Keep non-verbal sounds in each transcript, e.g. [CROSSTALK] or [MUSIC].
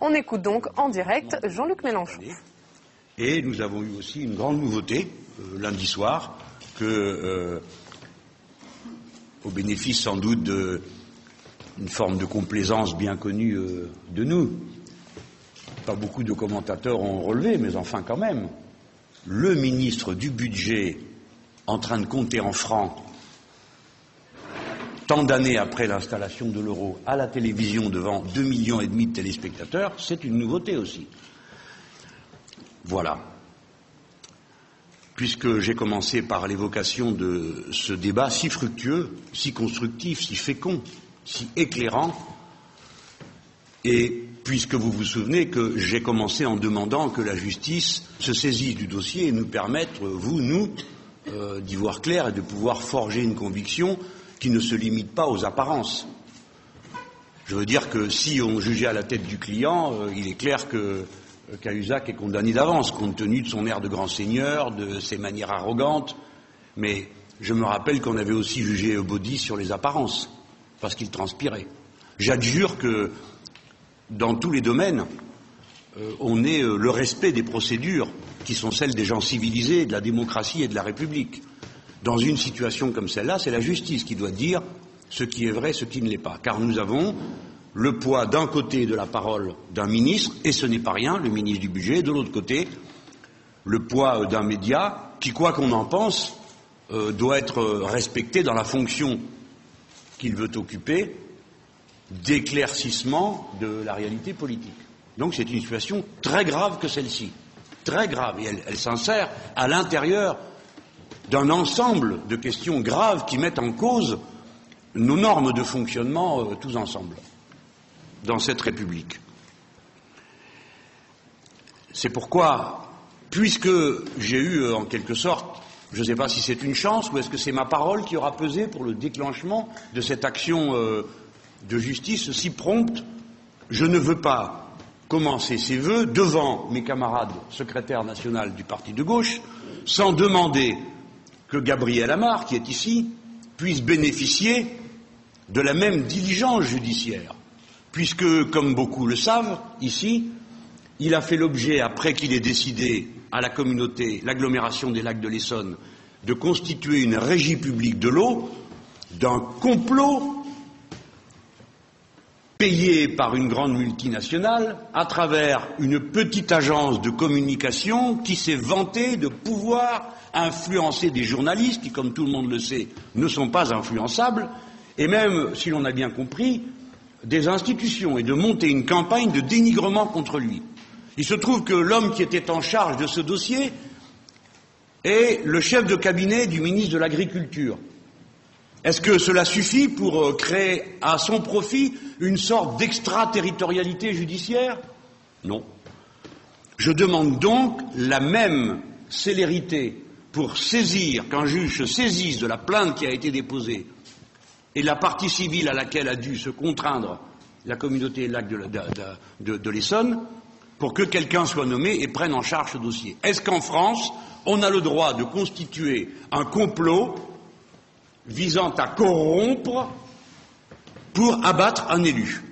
On écoute donc en direct Jean-Luc Mélenchon. Et nous avons eu aussi une grande nouveauté euh, lundi soir, euh, au bénéfice sans doute d'une forme de complaisance bien connue euh, de nous, pas beaucoup de commentateurs ont relevé, mais enfin quand même, le ministre du budget en train de compter en francs tant d'années après l'installation de l'euro à la télévision devant deux millions et demi de téléspectateurs, c'est une nouveauté aussi. Voilà. Puisque j'ai commencé par l'évocation de ce débat si fructueux, si constructif, si fécond, si éclairant, et puisque vous vous souvenez que j'ai commencé en demandant que la justice se saisisse du dossier et nous permette, vous, nous, euh, d'y voir clair et de pouvoir forger une conviction qui ne se limite pas aux apparences. Je veux dire que si on jugeait à la tête du client, euh, il est clair que euh, Cahuzac est condamné d'avance, compte tenu de son air de grand seigneur, de ses manières arrogantes. Mais je me rappelle qu'on avait aussi jugé Body sur les apparences, parce qu'il transpirait. J'adjure que dans tous les domaines, euh, on ait le respect des procédures qui sont celles des gens civilisés, de la démocratie et de la République. Dans une situation comme celle-là, c'est la justice qui doit dire ce qui est vrai, ce qui ne l'est pas. Car nous avons le poids d'un côté de la parole d'un ministre, et ce n'est pas rien, le ministre du budget, et de l'autre côté, le poids d'un média qui, quoi qu'on en pense, euh, doit être respecté dans la fonction qu'il veut occuper d'éclaircissement de la réalité politique. Donc c'est une situation très grave que celle-ci, très grave, et elle, elle s'insère à l'intérieur d'un ensemble de questions graves qui mettent en cause nos normes de fonctionnement euh, tous ensemble dans cette République. C'est pourquoi, puisque j'ai eu euh, en quelque sorte, je ne sais pas si c'est une chance ou est-ce que c'est ma parole qui aura pesé pour le déclenchement de cette action euh, de justice si prompte, je ne veux pas commencer ces vœux devant mes camarades secrétaires nationaux du parti de gauche sans demander que Gabriel Amar, qui est ici, puisse bénéficier de la même diligence judiciaire, puisque, comme beaucoup le savent ici, il a fait l'objet, après qu'il ait décidé à la communauté, l'agglomération des lacs de l'Essonne, de constituer une régie publique de l'eau, d'un complot payé par une grande multinationale à travers une petite agence de communication qui s'est vantée de pouvoir influencer des journalistes qui, comme tout le monde le sait, ne sont pas influençables, et même, si l'on a bien compris, des institutions, et de monter une campagne de dénigrement contre lui. Il se trouve que l'homme qui était en charge de ce dossier est le chef de cabinet du ministre de l'Agriculture. Est-ce que cela suffit pour euh, créer à son profit une sorte d'extraterritorialité judiciaire? Non. Je demande donc la même célérité pour saisir, qu'un juge se saisisse de la plainte qui a été déposée et de la partie civile à laquelle a dû se contraindre la communauté lac de, de, l'Essonne, pour que quelqu'un soit nommé et prenne en charge ce dossier. Est-ce qu'en France, on a le droit de constituer un complot visant à corrompre pour abattre un élu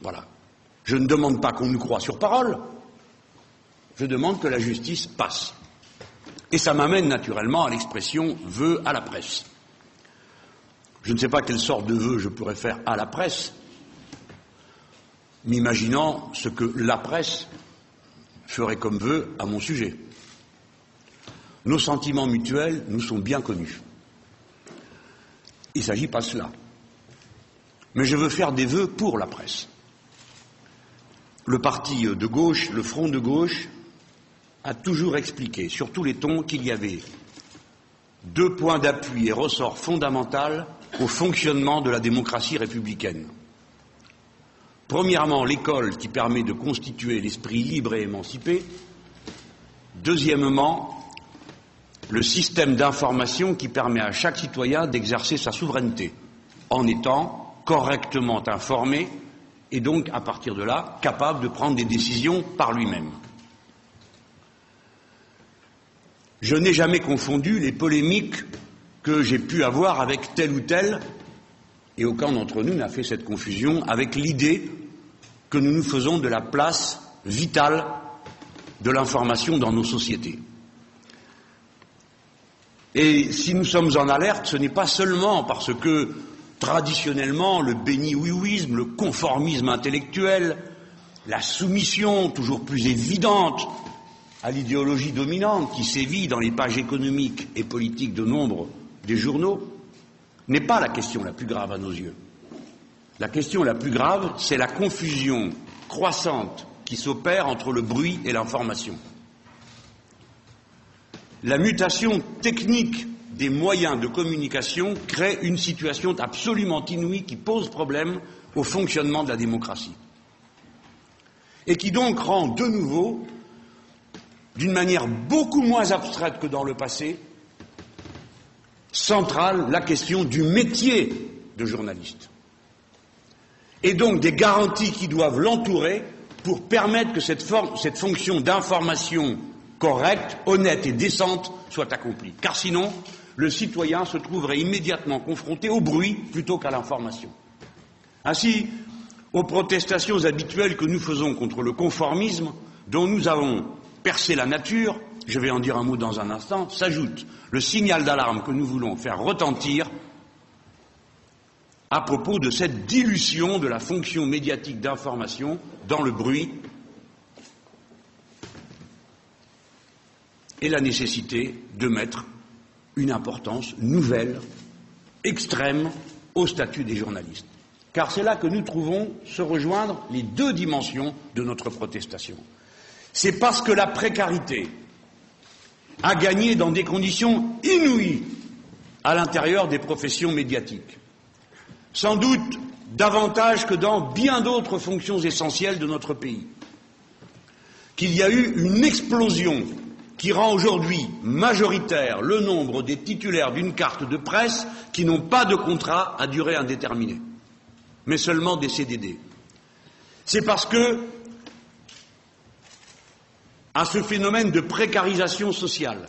Voilà. Je ne demande pas qu'on nous croie sur parole, je demande que la justice passe. Et ça m'amène naturellement à l'expression vœu à la presse. Je ne sais pas quelle sorte de vœu je pourrais faire à la presse, m'imaginant ce que la presse ferait comme vœu à mon sujet. Nos sentiments mutuels nous sont bien connus. Il ne s'agit pas de cela. Mais je veux faire des vœux pour la presse. Le parti de gauche, le front de gauche, a toujours expliqué, sur tous les tons, qu'il y avait deux points d'appui et ressorts fondamentaux au fonctionnement de la démocratie républicaine. Premièrement, l'école qui permet de constituer l'esprit libre et émancipé. Deuxièmement, le système d'information qui permet à chaque citoyen d'exercer sa souveraineté en étant correctement informé et donc, à partir de là, capable de prendre des décisions par lui-même. Je n'ai jamais confondu les polémiques que j'ai pu avoir avec tel ou tel, et aucun d'entre nous n'a fait cette confusion, avec l'idée que nous nous faisons de la place vitale de l'information dans nos sociétés. Et si nous sommes en alerte, ce n'est pas seulement parce que traditionnellement le béni-ouïouisme, le conformisme intellectuel, la soumission toujours plus évidente à l'idéologie dominante qui sévit dans les pages économiques et politiques de nombre des journaux, n'est pas la question la plus grave à nos yeux. La question la plus grave, c'est la confusion croissante qui s'opère entre le bruit et l'information. La mutation technique des moyens de communication crée une situation absolument inouïe qui pose problème au fonctionnement de la démocratie. Et qui donc rend de nouveau, d'une manière beaucoup moins abstraite que dans le passé, centrale la question du métier de journaliste. Et donc des garanties qui doivent l'entourer pour permettre que cette, cette fonction d'information correcte, honnête et décente soit accomplie. Car sinon, le citoyen se trouverait immédiatement confronté au bruit plutôt qu'à l'information. Ainsi, aux protestations habituelles que nous faisons contre le conformisme, dont nous avons percé la nature, je vais en dire un mot dans un instant, s'ajoute le signal d'alarme que nous voulons faire retentir à propos de cette dilution de la fonction médiatique d'information dans le bruit et la nécessité de mettre une importance nouvelle, extrême, au statut des journalistes. Car c'est là que nous trouvons se rejoindre les deux dimensions de notre protestation. C'est parce que la précarité a gagné dans des conditions inouïes à l'intérieur des professions médiatiques sans doute davantage que dans bien d'autres fonctions essentielles de notre pays, qu'il y a eu une explosion qui rend aujourd'hui majoritaire le nombre des titulaires d'une carte de presse qui n'ont pas de contrat à durée indéterminée, mais seulement des CDD. C'est parce que, à ce phénomène de précarisation sociale,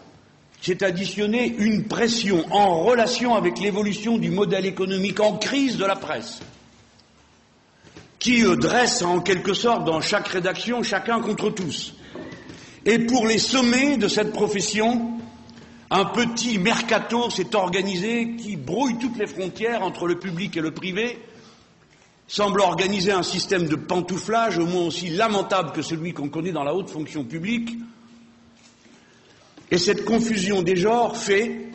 s'est additionné une pression en relation avec l'évolution du modèle économique en crise de la presse, qui dresse en quelque sorte dans chaque rédaction chacun contre tous. Et pour les sommets de cette profession, un petit mercato s'est organisé qui brouille toutes les frontières entre le public et le privé, semble organiser un système de pantouflage au moins aussi lamentable que celui qu'on connaît dans la haute fonction publique, et cette confusion des genres fait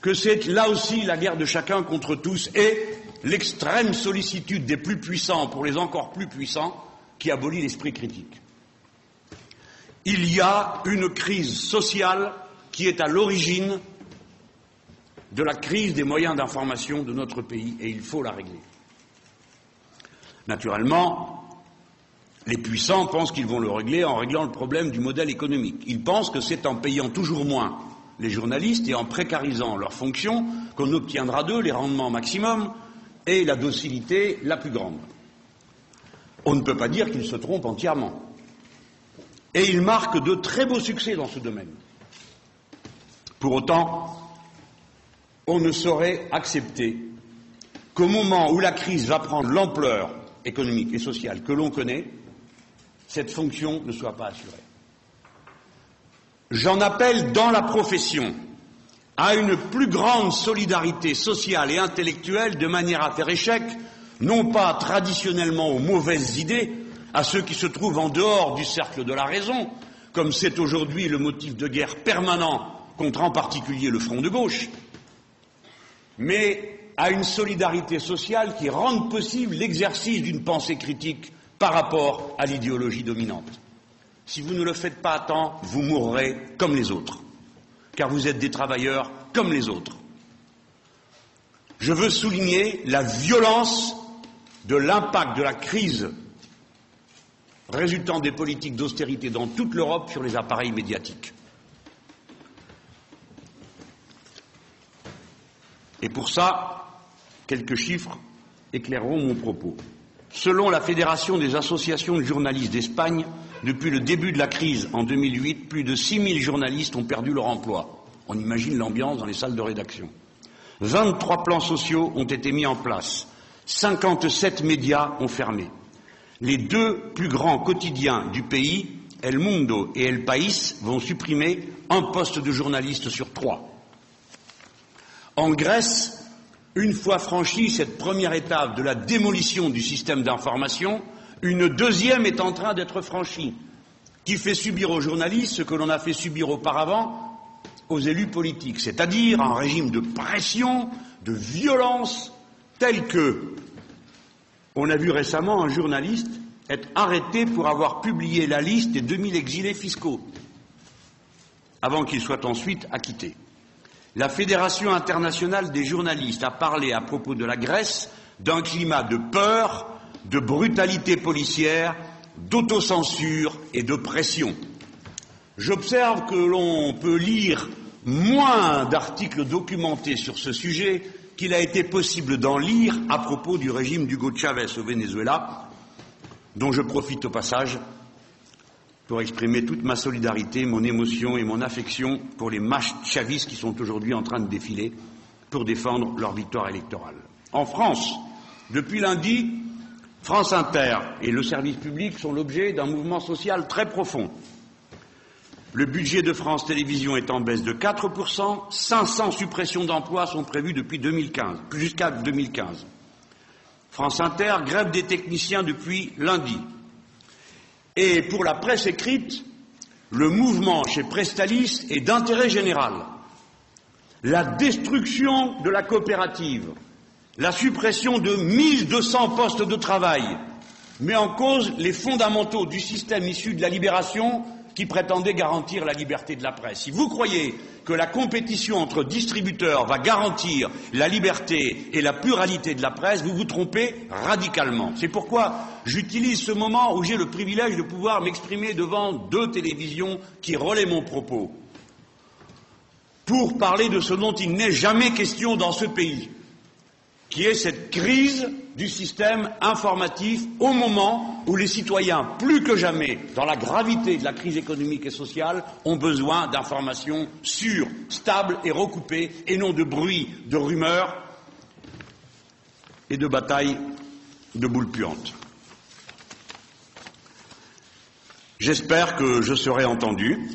que c'est là aussi la guerre de chacun contre tous et l'extrême sollicitude des plus puissants pour les encore plus puissants qui abolit l'esprit critique. Il y a une crise sociale qui est à l'origine de la crise des moyens d'information de notre pays et il faut la régler. Naturellement, les puissants pensent qu'ils vont le régler en réglant le problème du modèle économique. Ils pensent que c'est en payant toujours moins les journalistes et en précarisant leurs fonctions qu'on obtiendra d'eux les rendements maximum et la docilité la plus grande. On ne peut pas dire qu'ils se trompent entièrement. Et ils marquent de très beaux succès dans ce domaine. Pour autant, on ne saurait accepter qu'au moment où la crise va prendre l'ampleur économique et sociale que l'on connaît, cette fonction ne soit pas assurée. J'en appelle dans la profession à une plus grande solidarité sociale et intellectuelle de manière à faire échec, non pas traditionnellement aux mauvaises idées, à ceux qui se trouvent en dehors du cercle de la raison, comme c'est aujourd'hui le motif de guerre permanent contre en particulier le front de gauche, mais à une solidarité sociale qui rende possible l'exercice d'une pensée critique par rapport à l'idéologie dominante. Si vous ne le faites pas à temps, vous mourrez comme les autres, car vous êtes des travailleurs comme les autres. Je veux souligner la violence de l'impact de la crise résultant des politiques d'austérité dans toute l'Europe sur les appareils médiatiques. Et pour ça, quelques chiffres éclaireront mon propos. Selon la Fédération des associations de journalistes d'Espagne, depuis le début de la crise en 2008, plus de 6000 journalistes ont perdu leur emploi. On imagine l'ambiance dans les salles de rédaction. 23 plans sociaux ont été mis en place. 57 médias ont fermé. Les deux plus grands quotidiens du pays, El Mundo et El País, vont supprimer un poste de journaliste sur trois. En Grèce, une fois franchie cette première étape de la démolition du système d'information, une deuxième est en train d'être franchie, qui fait subir aux journalistes ce que l'on a fait subir auparavant aux élus politiques, c'est-à-dire un régime de pression, de violence, tel que on a vu récemment un journaliste être arrêté pour avoir publié la liste des 2000 exilés fiscaux, avant qu'il soit ensuite acquitté. La Fédération internationale des journalistes a parlé à propos de la Grèce d'un climat de peur, de brutalité policière, d'autocensure et de pression. J'observe que l'on peut lire moins d'articles documentés sur ce sujet qu'il a été possible d'en lire à propos du régime d'Hugo Chavez au Venezuela, dont je profite au passage pour exprimer toute ma solidarité, mon émotion et mon affection pour les mâches chavistes qui sont aujourd'hui en train de défiler pour défendre leur victoire électorale. En France, depuis lundi, France Inter et le service public sont l'objet d'un mouvement social très profond. Le budget de France Télévisions est en baisse de 4%, 500 suppressions d'emplois sont prévues depuis 2015, jusqu'à 2015. France Inter grève des techniciens depuis lundi. Et pour la presse écrite, le mouvement chez Prestalis est d'intérêt général. La destruction de la coopérative, la suppression de 1200 postes de travail met en cause les fondamentaux du système issu de la libération qui prétendait garantir la liberté de la presse. Si vous croyez que la compétition entre distributeurs va garantir la liberté et la pluralité de la presse, vous vous trompez radicalement. C'est pourquoi j'utilise ce moment où j'ai le privilège de pouvoir m'exprimer devant deux télévisions qui relaient mon propos pour parler de ce dont il n'est jamais question dans ce pays, qui est cette crise du système informatif au moment où les citoyens, plus que jamais, dans la gravité de la crise économique et sociale, ont besoin d'informations sûres, stables et recoupées, et non de bruit, de rumeurs et de batailles de boules puantes. J'espère que je serai entendu.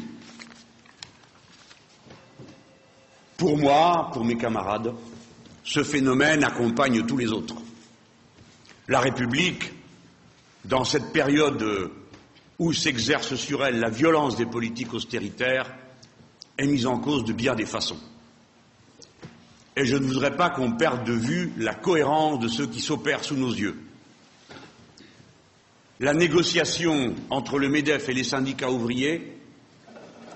Pour moi, pour mes camarades, ce phénomène accompagne tous les autres. La République, dans cette période où s'exerce sur elle la violence des politiques austéritaires, est mise en cause de bien des façons. Et je ne voudrais pas qu'on perde de vue la cohérence de ce qui s'opère sous nos yeux. La négociation entre le MEDEF et les syndicats ouvriers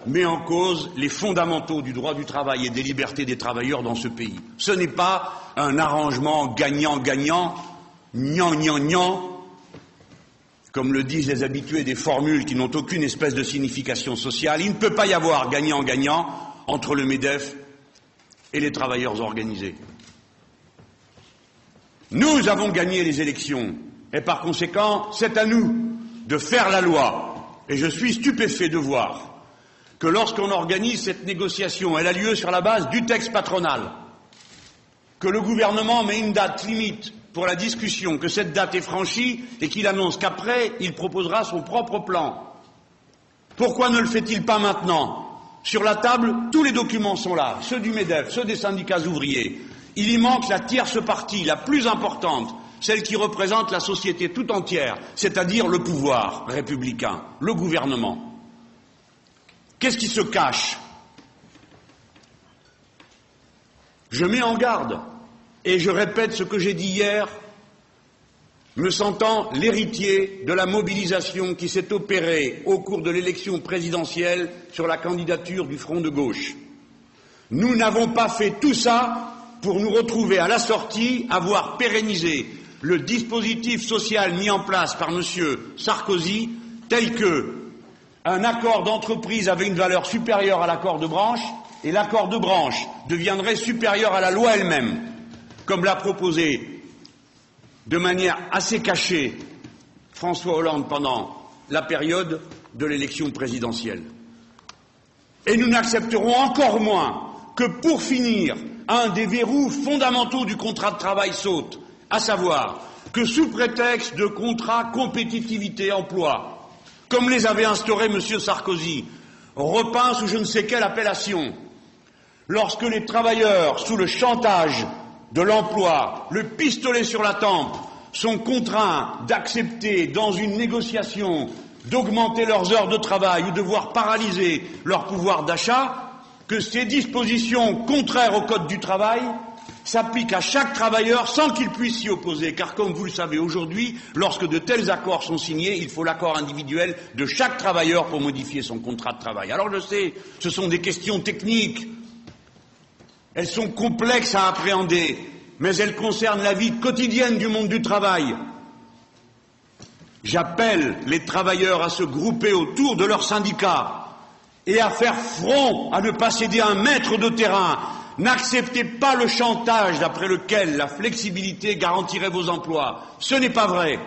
met en cause les fondamentaux du droit du travail et des libertés des travailleurs dans ce pays. Ce n'est pas un arrangement gagnant-gagnant, gnang-gnang-gnang, comme le disent les habitués des formules qui n'ont aucune espèce de signification sociale. Il ne peut pas y avoir gagnant-gagnant entre le MEDEF et les travailleurs organisés. Nous avons gagné les élections et par conséquent, c'est à nous de faire la loi. Et je suis stupéfait de voir que lorsqu'on organise cette négociation, elle a lieu sur la base du texte patronal, que le gouvernement met une date limite pour la discussion, que cette date est franchie et qu'il annonce qu'après, il proposera son propre plan. Pourquoi ne le fait-il pas maintenant? Sur la table, tous les documents sont là, ceux du MEDEF, ceux des syndicats ouvriers. Il y manque la tierce partie, la plus importante, celle qui représente la société tout entière, c'est-à-dire le pouvoir républicain, le gouvernement. Qu'est-ce qui se cache? Je mets en garde et je répète ce que j'ai dit hier, me sentant l'héritier de la mobilisation qui s'est opérée au cours de l'élection présidentielle sur la candidature du Front de gauche. Nous n'avons pas fait tout ça pour nous retrouver à la sortie à voir pérenniser le dispositif social mis en place par M. Sarkozy tel que un accord d'entreprise avait une valeur supérieure à l'accord de branche et l'accord de branche deviendrait supérieur à la loi elle-même, comme l'a proposé de manière assez cachée François Hollande pendant la période de l'élection présidentielle. Et nous n'accepterons encore moins que pour finir, un des verrous fondamentaux du contrat de travail saute, à savoir que sous prétexte de contrat compétitivité emploi, comme les avait instaurés M. Sarkozy, repeint sous je ne sais quelle appellation, lorsque les travailleurs, sous le chantage de l'emploi, le pistolet sur la tempe, sont contraints d'accepter dans une négociation d'augmenter leurs heures de travail ou de voir paralyser leur pouvoir d'achat, que ces dispositions contraires au Code du travail s'appliquent à chaque travailleur sans qu'il puisse s'y opposer, car comme vous le savez aujourd'hui, lorsque de tels accords sont signés, il faut l'accord individuel de chaque travailleur pour modifier son contrat de travail. Alors je sais, ce sont des questions techniques, elles sont complexes à appréhender, mais elles concernent la vie quotidienne du monde du travail. J'appelle les travailleurs à se grouper autour de leurs syndicats et à faire front, à ne pas céder un mètre de terrain. N'acceptez pas le chantage d'après lequel la flexibilité garantirait vos emplois. Ce n'est pas vrai.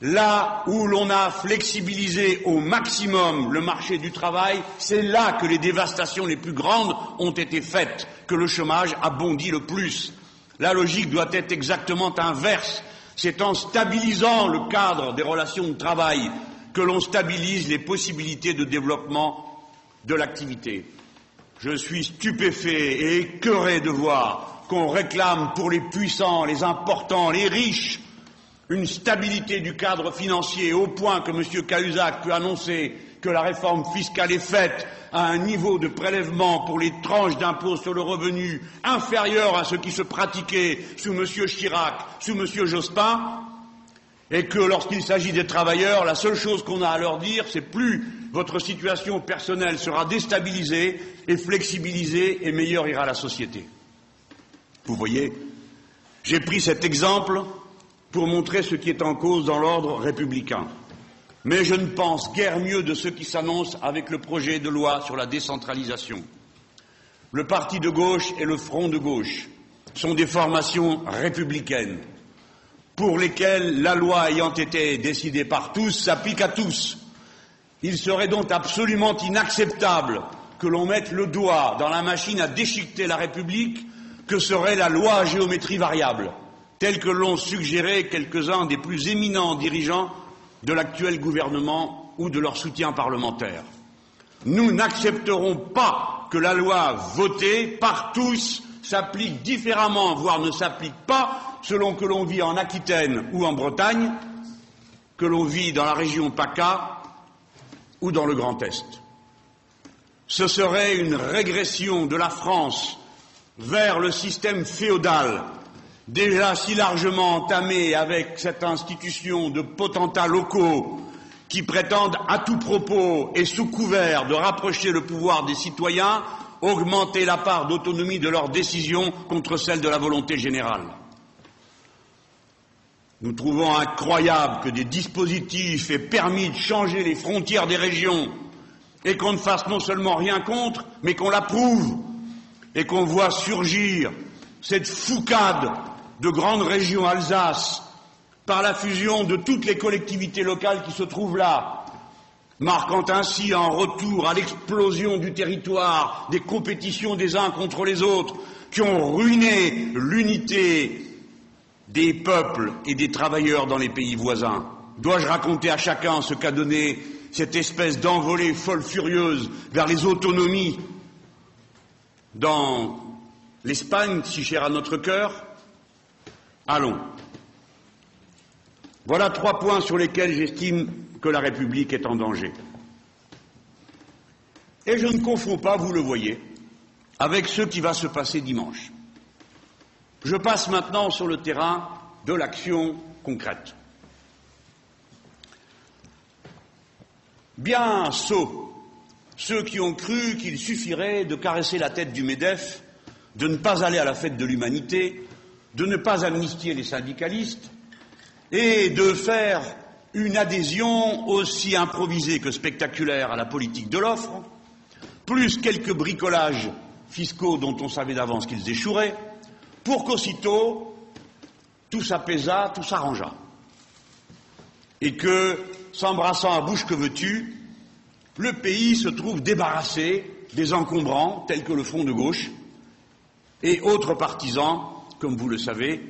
Là où l'on a flexibilisé au maximum le marché du travail, c'est là que les dévastations les plus grandes ont été faites, que le chômage a bondi le plus. La logique doit être exactement inverse. C'est en stabilisant le cadre des relations de travail que l'on stabilise les possibilités de développement de l'activité. Je suis stupéfait et écœuré de voir qu'on réclame pour les puissants, les importants, les riches, une stabilité du cadre financier au point que M. Cahuzac peut annoncer que la réforme fiscale est faite à un niveau de prélèvement pour les tranches d'impôt sur le revenu inférieur à ce qui se pratiquait sous M. Chirac, sous M. Jospin, et que lorsqu'il s'agit des travailleurs, la seule chose qu'on a à leur dire, c'est plus votre situation personnelle sera déstabilisée et flexibilisée et meilleure ira la société. Vous voyez, j'ai pris cet exemple pour montrer ce qui est en cause dans l'ordre républicain. Mais je ne pense guère mieux de ce qui s'annonce avec le projet de loi sur la décentralisation. Le parti de gauche et le front de gauche sont des formations républicaines pour lesquelles la loi ayant été décidée par tous s'applique à tous. Il serait donc absolument inacceptable que l'on mette le doigt dans la machine à déchiqueter la République que serait la loi à géométrie variable tels que l'ont suggéré quelques-uns des plus éminents dirigeants de l'actuel gouvernement ou de leur soutien parlementaire. Nous n'accepterons pas que la loi votée par tous s'applique différemment, voire ne s'applique pas, selon que l'on vit en Aquitaine ou en Bretagne, que l'on vit dans la région PACA ou dans le Grand Est. Ce serait une régression de la France vers le système féodal déjà si largement entamé avec cette institution de potentats locaux qui prétendent à tout propos et sous couvert de rapprocher le pouvoir des citoyens, augmenter la part d'autonomie de leurs décisions contre celle de la volonté générale. Nous trouvons incroyable que des dispositifs aient permis de changer les frontières des régions et qu'on ne fasse non seulement rien contre, mais qu'on l'approuve et qu'on voit surgir cette foucade de grandes régions Alsace par la fusion de toutes les collectivités locales qui se trouvent là, marquant ainsi un retour à l'explosion du territoire, des compétitions des uns contre les autres, qui ont ruiné l'unité des peuples et des travailleurs dans les pays voisins. Dois-je raconter à chacun ce qu'a donné cette espèce d'envolée folle furieuse vers les autonomies dans l'Espagne, si chère à notre cœur, Allons. Voilà trois points sur lesquels j'estime que la République est en danger. Et je ne confonds pas, vous le voyez, avec ce qui va se passer dimanche. Je passe maintenant sur le terrain de l'action concrète. Bien sots ceux qui ont cru qu'il suffirait de caresser la tête du MEDEF, de ne pas aller à la fête de l'humanité, de ne pas amnistier les syndicalistes et de faire une adhésion aussi improvisée que spectaculaire à la politique de l'offre, plus quelques bricolages fiscaux dont on savait d'avance qu'ils échoueraient, pour qu'aussitôt tout s'apaisa, tout s'arrangea. Et que, s'embrassant à bouche que veux-tu, le pays se trouve débarrassé des encombrants tels que le Front de gauche et autres partisans comme vous le savez,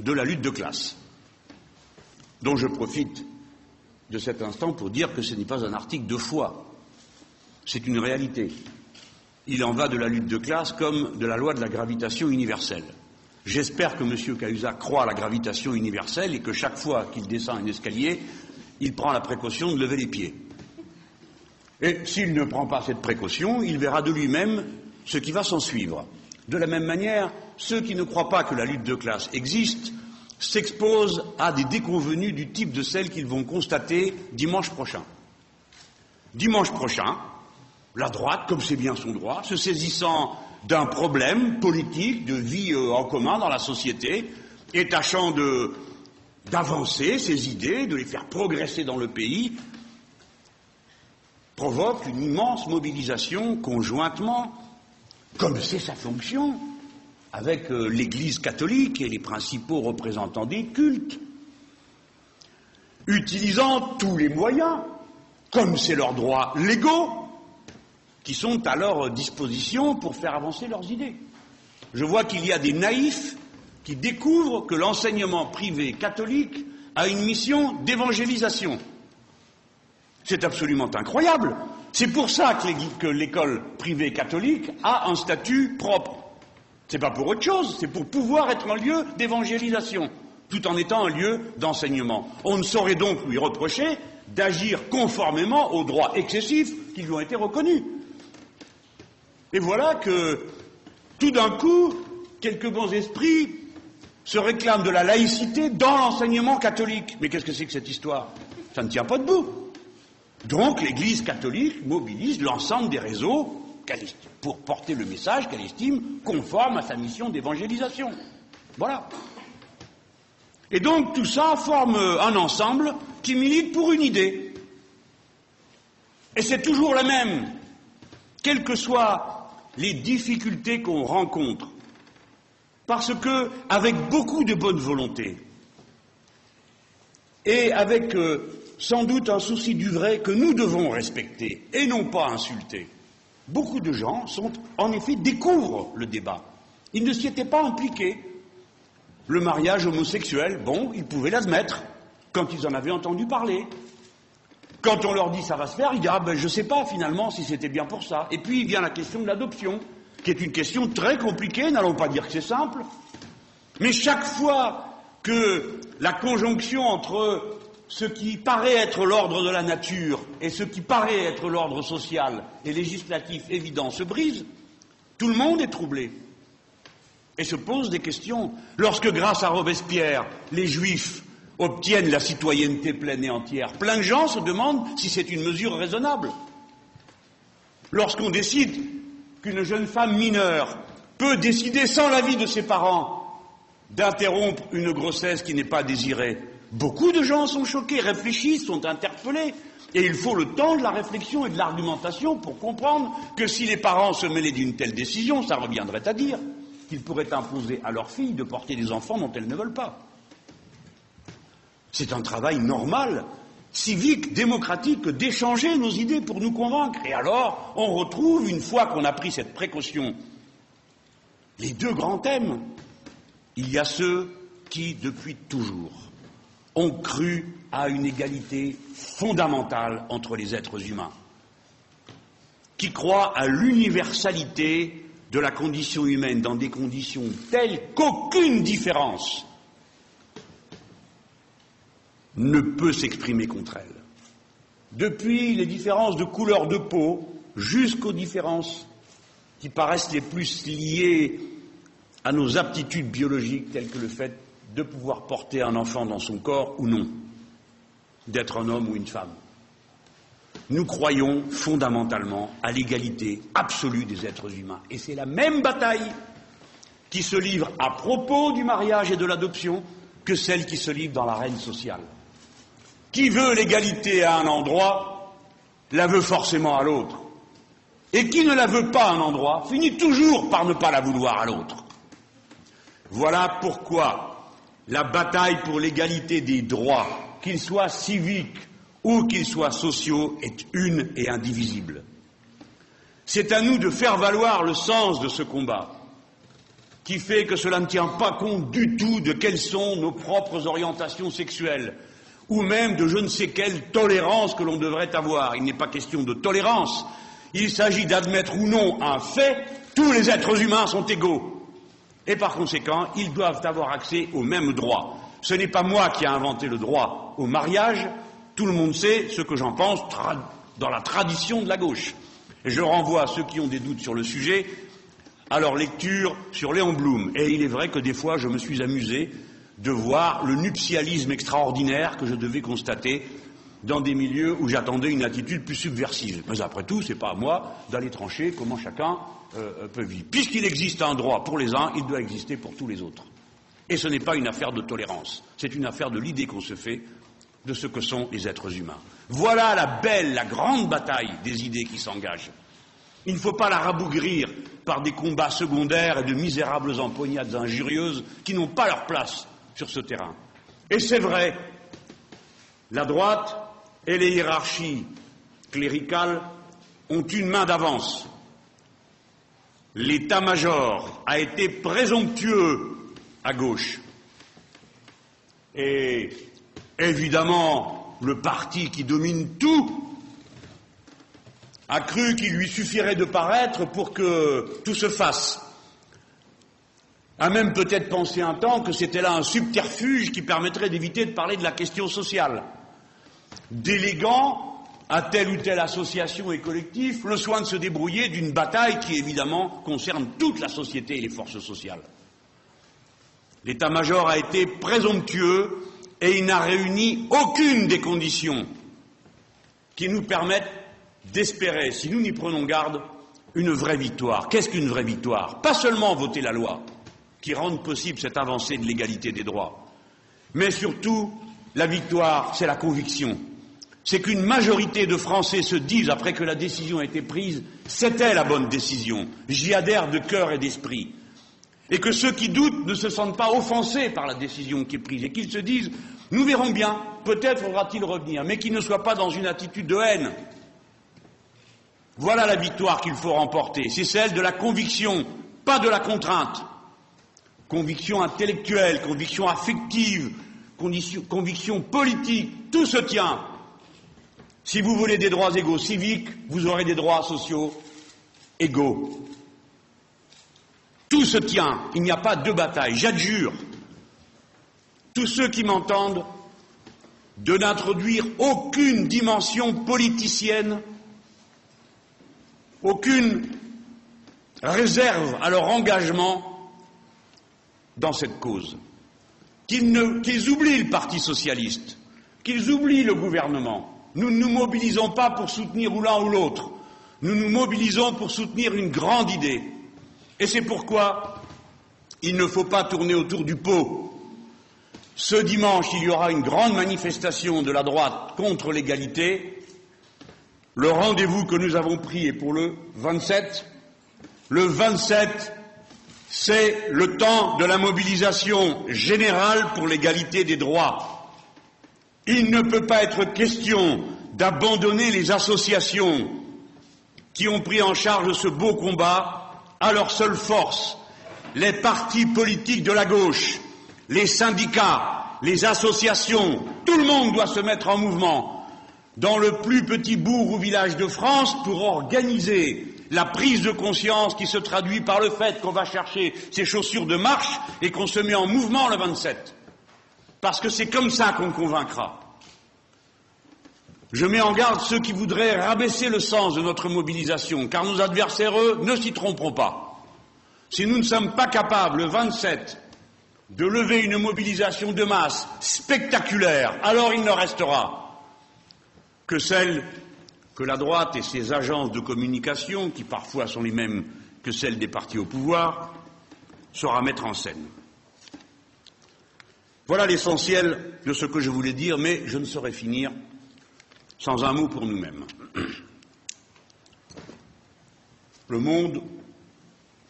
de la lutte de classe. dont je profite de cet instant pour dire que ce n'est pas un article de foi, c'est une réalité. Il en va de la lutte de classe comme de la loi de la gravitation universelle. J'espère que M. Cahuzac croit à la gravitation universelle et que chaque fois qu'il descend un escalier, il prend la précaution de lever les pieds. Et s'il ne prend pas cette précaution, il verra de lui-même ce qui va s'en suivre. De la même manière, ceux qui ne croient pas que la lutte de classe existe s'exposent à des déconvenues du type de celles qu'ils vont constater dimanche prochain. Dimanche prochain, la droite, comme c'est bien son droit, se saisissant d'un problème politique, de vie euh, en commun dans la société, et tâchant d'avancer ses idées, de les faire progresser dans le pays, provoque une immense mobilisation conjointement, comme c'est sa fonction, avec euh, l'Église catholique et les principaux représentants des cultes, utilisant tous les moyens, comme c'est leurs droits légaux, qui sont à leur disposition pour faire avancer leurs idées. Je vois qu'il y a des naïfs qui découvrent que l'enseignement privé catholique a une mission d'évangélisation. C'est absolument incroyable. C'est pour ça que l'école privée catholique a un statut propre. C'est pas pour autre chose, c'est pour pouvoir être un lieu d'évangélisation, tout en étant un lieu d'enseignement. On ne saurait donc lui reprocher d'agir conformément aux droits excessifs qui lui ont été reconnus. Et voilà que, tout d'un coup, quelques bons esprits se réclament de la laïcité dans l'enseignement catholique. Mais qu'est-ce que c'est que cette histoire? Ça ne tient pas debout. Donc l'Église catholique mobilise l'ensemble des réseaux pour porter le message qu'elle estime conforme à sa mission d'évangélisation. Voilà. Et donc tout ça forme un ensemble qui milite pour une idée. Et c'est toujours la même, quelles que soient les difficultés qu'on rencontre. Parce que, avec beaucoup de bonne volonté, et avec euh, sans doute un souci du vrai que nous devons respecter et non pas insulter, beaucoup de gens sont, en effet, découvrent le débat. Ils ne s'y étaient pas impliqués. Le mariage homosexuel, bon, ils pouvaient l'admettre quand ils en avaient entendu parler. Quand on leur dit ça va se faire, ils disent ah ben je ne sais pas finalement si c'était bien pour ça. Et puis vient la question de l'adoption, qui est une question très compliquée, n'allons pas dire que c'est simple. Mais chaque fois que la conjonction entre ce qui paraît être l'ordre de la nature et ce qui paraît être l'ordre social et législatif évident se brise, tout le monde est troublé et se pose des questions. Lorsque, grâce à Robespierre, les Juifs obtiennent la citoyenneté pleine et entière, plein de gens se demandent si c'est une mesure raisonnable. Lorsqu'on décide qu'une jeune femme mineure peut décider sans l'avis de ses parents d'interrompre une grossesse qui n'est pas désirée, Beaucoup de gens sont choqués, réfléchissent, sont interpellés. Et il faut le temps de la réflexion et de l'argumentation pour comprendre que si les parents se mêlaient d'une telle décision, ça reviendrait à dire qu'ils pourraient imposer à leurs filles de porter des enfants dont elles ne veulent pas. C'est un travail normal, civique, démocratique, d'échanger nos idées pour nous convaincre. Et alors, on retrouve, une fois qu'on a pris cette précaution, les deux grands thèmes. Il y a ceux qui, depuis toujours, ont cru à une égalité fondamentale entre les êtres humains, qui croient à l'universalité de la condition humaine dans des conditions telles qu'aucune différence ne peut s'exprimer contre elle. Depuis les différences de couleur de peau jusqu'aux différences qui paraissent les plus liées à nos aptitudes biologiques, telles que le fait de pouvoir porter un enfant dans son corps ou non, d'être un homme ou une femme. Nous croyons fondamentalement à l'égalité absolue des êtres humains. Et c'est la même bataille qui se livre à propos du mariage et de l'adoption que celle qui se livre dans l'arène sociale. Qui veut l'égalité à un endroit, la veut forcément à l'autre. Et qui ne la veut pas à un endroit, finit toujours par ne pas la vouloir à l'autre. Voilà pourquoi la bataille pour l'égalité des droits, qu'ils soient civiques ou qu'ils soient sociaux, est une et indivisible. C'est à nous de faire valoir le sens de ce combat, qui fait que cela ne tient pas compte du tout de quelles sont nos propres orientations sexuelles, ou même de je ne sais quelle tolérance que l'on devrait avoir. Il n'est pas question de tolérance, il s'agit d'admettre ou non un fait, tous les êtres humains sont égaux. Et par conséquent, ils doivent avoir accès aux mêmes droits. Ce n'est pas moi qui ai inventé le droit au mariage, tout le monde sait ce que j'en pense dans la tradition de la gauche. Je renvoie à ceux qui ont des doutes sur le sujet à leur lecture sur Léon Blum. Et il est vrai que des fois, je me suis amusé de voir le nuptialisme extraordinaire que je devais constater dans des milieux où j'attendais une attitude plus subversive. Mais après tout, ce n'est pas à moi d'aller trancher comment chacun euh, peut vivre. Puisqu'il existe un droit pour les uns, il doit exister pour tous les autres. Et ce n'est pas une affaire de tolérance, c'est une affaire de l'idée qu'on se fait de ce que sont les êtres humains. Voilà la belle, la grande bataille des idées qui s'engagent. Il ne faut pas la rabougrir par des combats secondaires et de misérables empoignades injurieuses qui n'ont pas leur place sur ce terrain. Et c'est vrai, la droite et les hiérarchies cléricales ont une main d'avance. L'état-major a été présomptueux à gauche. Et évidemment, le parti qui domine tout a cru qu'il lui suffirait de paraître pour que tout se fasse a même peut-être pensé un temps que c'était là un subterfuge qui permettrait d'éviter de parler de la question sociale, déléguant à telle ou telle association et collectif le soin de se débrouiller d'une bataille qui évidemment concerne toute la société et les forces sociales. L'état-major a été présomptueux et il n'a réuni aucune des conditions qui nous permettent d'espérer, si nous n'y prenons garde, une vraie victoire. Qu'est-ce qu'une vraie victoire? Pas seulement voter la loi, qui rendent possible cette avancée de l'égalité des droits. Mais surtout, la victoire, c'est la conviction. C'est qu'une majorité de Français se disent, après que la décision a été prise, c'était la bonne décision. J'y adhère de cœur et d'esprit. Et que ceux qui doutent ne se sentent pas offensés par la décision qui est prise et qu'ils se disent, nous verrons bien, peut-être faudra-t-il revenir, mais qu'ils ne soient pas dans une attitude de haine. Voilà la victoire qu'il faut remporter. C'est celle de la conviction, pas de la contrainte conviction intellectuelle, conviction affective, conviction politique, tout se tient. Si vous voulez des droits égaux civiques, vous aurez des droits sociaux égaux. Tout se tient, il n'y a pas de bataille, j'adjure tous ceux qui m'entendent de n'introduire aucune dimension politicienne, aucune réserve à leur engagement dans cette cause, qu'ils oublient le Parti socialiste, qu'ils oublient le gouvernement. Nous ne nous mobilisons pas pour soutenir ou l'un ou l'autre, nous nous mobilisons pour soutenir une grande idée. Et c'est pourquoi il ne faut pas tourner autour du pot. Ce dimanche, il y aura une grande manifestation de la droite contre l'égalité. Le rendez-vous que nous avons pris est pour le 27. Le 27, c'est le temps de la mobilisation générale pour l'égalité des droits. Il ne peut pas être question d'abandonner les associations qui ont pris en charge ce beau combat à leur seule force. Les partis politiques de la gauche, les syndicats, les associations, tout le monde doit se mettre en mouvement dans le plus petit bourg ou village de France pour organiser la prise de conscience qui se traduit par le fait qu'on va chercher ses chaussures de marche et qu'on se met en mouvement le 27. Parce que c'est comme ça qu'on convaincra. Je mets en garde ceux qui voudraient rabaisser le sens de notre mobilisation, car nos adversaires, eux, ne s'y tromperont pas. Si nous ne sommes pas capables, le 27, de lever une mobilisation de masse spectaculaire, alors il ne restera que celle que la droite et ses agences de communication, qui parfois sont les mêmes que celles des partis au pouvoir, saura mettre en scène. Voilà l'essentiel de ce que je voulais dire, mais je ne saurais finir sans un mot pour nous-mêmes. [CLEARS THROAT] Le monde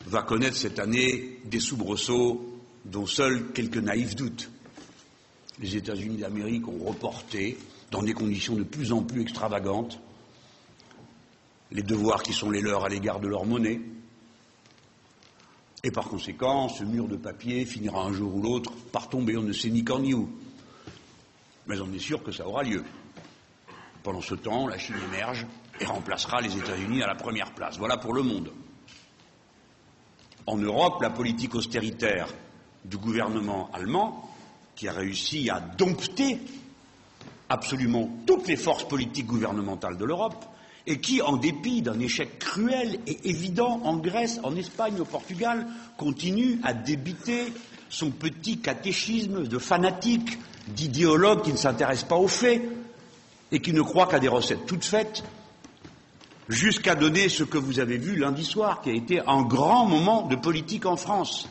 va connaître cette année des soubresauts dont seuls quelques naïfs doutent. Les États-Unis d'Amérique ont reporté, dans des conditions de plus en plus extravagantes, les devoirs qui sont les leurs à l'égard de leur monnaie. Et par conséquent, ce mur de papier finira un jour ou l'autre par tomber, on ne sait ni quand ni où. Mais on est sûr que ça aura lieu. Pendant ce temps, la Chine émerge et remplacera les États-Unis à la première place. Voilà pour le monde. En Europe, la politique austéritaire du gouvernement allemand, qui a réussi à dompter absolument toutes les forces politiques gouvernementales de l'Europe, et qui, en dépit d'un échec cruel et évident en Grèce, en Espagne, au Portugal, continue à débiter son petit catéchisme de fanatique, d'idéologue qui ne s'intéresse pas aux faits et qui ne croit qu'à des recettes toutes faites, jusqu'à donner ce que vous avez vu lundi soir, qui a été un grand moment de politique en France.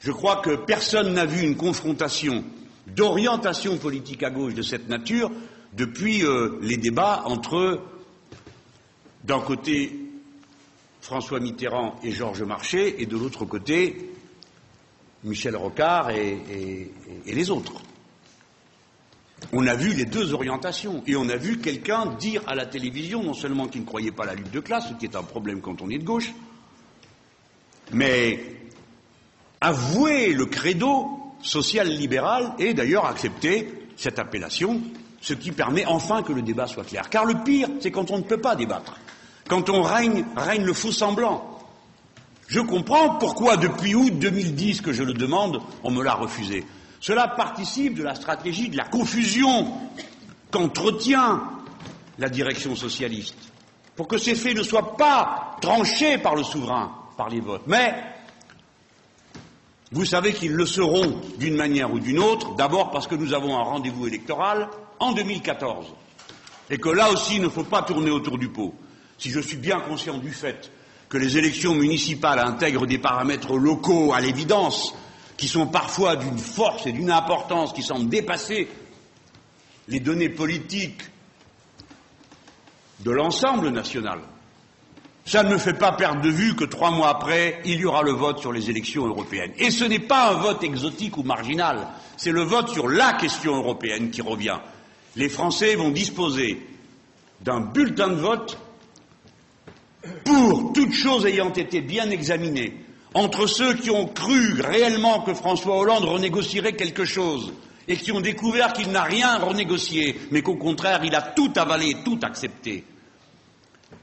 Je crois que personne n'a vu une confrontation d'orientation politique à gauche de cette nature depuis euh, les débats entre, d'un côté, François Mitterrand et Georges Marchais, et de l'autre côté, Michel Rocard et les autres. On a vu les deux orientations et on a vu quelqu'un dire à la télévision non seulement qu'il ne croyait pas à la lutte de classe, ce qui est un problème quand on est de gauche, mais avouer le credo social-libéral et d'ailleurs accepter cette appellation, ce qui permet enfin que le débat soit clair. Car le pire, c'est quand on ne peut pas débattre, quand on règne, règne le faux semblant. Je comprends pourquoi depuis août 2010 que je le demande, on me l'a refusé. Cela participe de la stratégie de la confusion qu'entretient la direction socialiste, pour que ces faits ne soient pas tranchés par le souverain, par les votes. Mais vous savez qu'ils le seront d'une manière ou d'une autre, d'abord parce que nous avons un rendez-vous électoral en 2014, et que là aussi il ne faut pas tourner autour du pot. Si je suis bien conscient du fait que les élections municipales intègrent des paramètres locaux à l'évidence, qui sont parfois d'une force et d'une importance qui semblent dépasser les données politiques de l'ensemble national. Ça ne me fait pas perdre de vue que trois mois après, il y aura le vote sur les élections européennes. Et ce n'est pas un vote exotique ou marginal, c'est le vote sur la question européenne qui revient. Les Français vont disposer d'un bulletin de vote pour toute chose ayant été bien examinée, entre ceux qui ont cru réellement que François Hollande renégocierait quelque chose et qui ont découvert qu'il n'a rien renégocié, mais qu'au contraire il a tout avalé, tout accepté,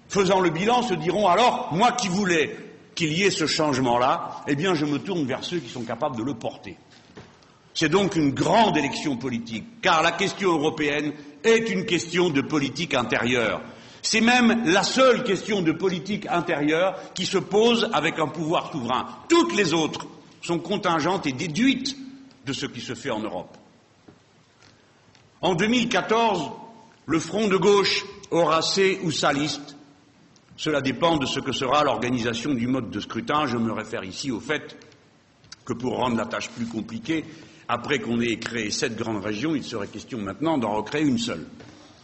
faisant le bilan, se diront alors, moi qui voulais qu'il y ait ce changement-là, eh bien je me tourne vers ceux qui sont capables de le porter. C'est donc une grande élection politique, car la question européenne est une question de politique intérieure. C'est même la seule question de politique intérieure qui se pose avec un pouvoir souverain. Toutes les autres sont contingentes et déduites de ce qui se fait en Europe. En 2014, le front de gauche aura C ou sa liste. Cela dépend de ce que sera l'organisation du mode de scrutin. Je me réfère ici au fait que pour rendre la tâche plus compliquée, après qu'on ait créé sept grandes régions, il serait question maintenant d'en recréer une seule.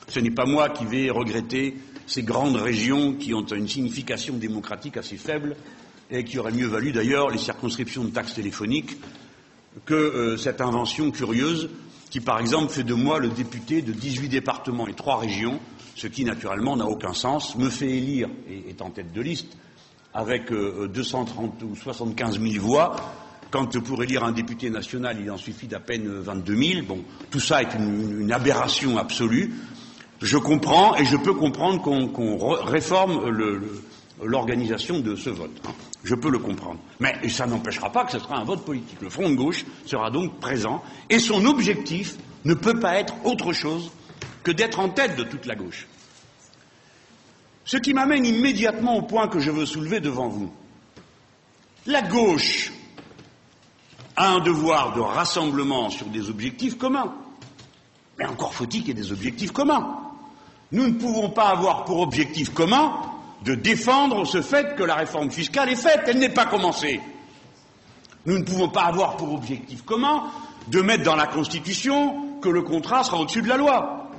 Ce n'est pas moi qui vais regretter ces grandes régions qui ont une signification démocratique assez faible et qui auraient mieux valu d'ailleurs les circonscriptions de taxes téléphoniques que euh, cette invention curieuse qui, par exemple, fait de moi le député de 18 départements et trois régions, ce qui, naturellement, n'a aucun sens, me fait élire, et est en tête de liste, avec 230 euh, ou 75 000 voix, quand pour élire un député national, il en suffit d'à peine 22 000. Bon, tout ça est une aberration absolue. Je comprends et je peux comprendre qu'on réforme l'organisation de ce vote. Je peux le comprendre. Mais ça n'empêchera pas que ce sera un vote politique. Le Front de gauche sera donc présent et son objectif ne peut pas être autre chose que d'être en tête de toute la gauche. Ce qui m'amène immédiatement au point que je veux soulever devant vous. La gauche a un devoir de rassemblement sur des objectifs communs. Mais encore faut-il qu'il y ait des objectifs communs. Nous ne pouvons pas avoir pour objectif commun de défendre ce fait que la réforme fiscale est faite, elle n'est pas commencée. Nous ne pouvons pas avoir pour objectif commun de mettre dans la Constitution que le contrat sera au-dessus de la loi.